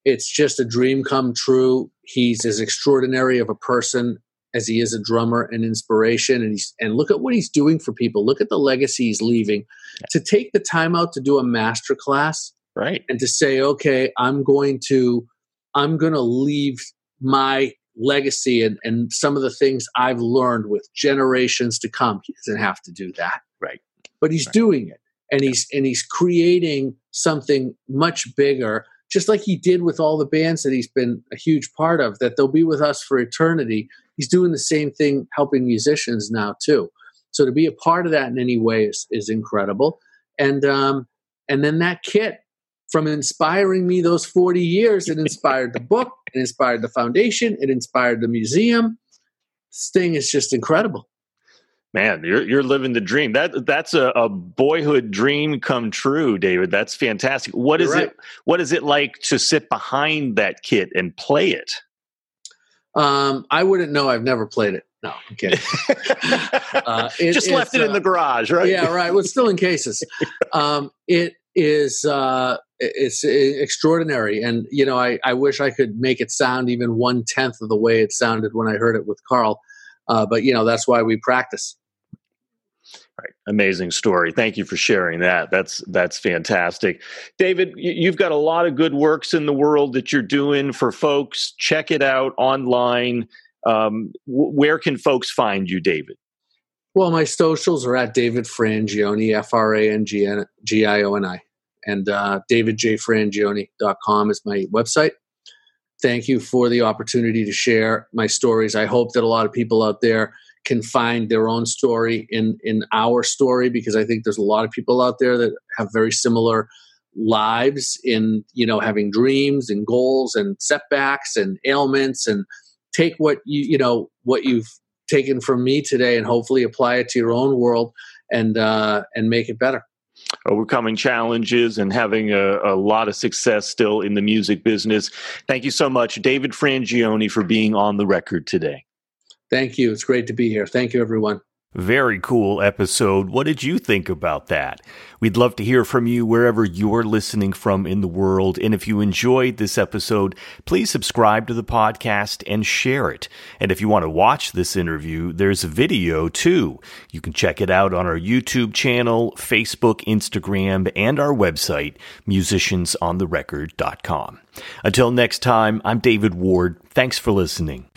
it's just a dream come true. He's as extraordinary of a person as he is a drummer and inspiration. And he's and look at what he's doing for people. Look at the legacy he's leaving. To take the time out to do a master class right. and to say okay i'm going to i'm going to leave my legacy and, and some of the things i've learned with generations to come. He doesn't have to do that. Right. But he's right. doing it. And he's and he's creating something much bigger just like he did with all the bands that he's been a huge part of, that they'll be with us for eternity. He's doing the same thing, helping musicians now too. So to be a part of that in any way is, is incredible. And um, and then that kit from inspiring me those 40 years, it inspired the book, it inspired the foundation, it inspired the museum. This thing is just incredible man you're you're living the dream. That that's a, a boyhood dream come true david. That's fantastic. What you're is right. it what is it like to sit behind that kit and play it? Um i wouldn't know. I've never played it. No i'm kidding. Uh, it, just left it uh, in the garage right? yeah right. Well it's still in cases. Um it is uh it's extraordinary. And you know I, I wish i could make it sound even one tenth of the way it sounded when i heard it with carl. Uh, but you know that's why we practice Right. Amazing story. Thank you for sharing that. That's that's fantastic. David, you've got a lot of good works in the world that you're doing for folks. Check it out online. Um, where can folks find you, David? Well, my socials are at David Frangioni, F R A N G I O N I. And uh, davidjfrangioni.com is my website. Thank you for the opportunity to share my stories. I hope that a lot of people out there can find their own story in in our story because I think there's a lot of people out there that have very similar lives in you know having dreams and goals and setbacks and ailments and take what you you know what you've taken from me today and hopefully apply it to your own world and uh, and make it better overcoming challenges and having a, a, lot of success still in the music business. Thank you so much, David Frangioni, for being on the record today. Thank you. It's great to be here. Thank you, everyone. Very cool episode. What did you think about that? We'd love to hear from you wherever you're listening from in the world. And if you enjoyed this episode, please subscribe to the podcast and share it. And if you want to watch this interview, there's a video too. You can check it out on our YouTube channel, Facebook, Instagram, and our website, musiciansontherecord.com. Until next time, I'm David Ward. Thanks for listening.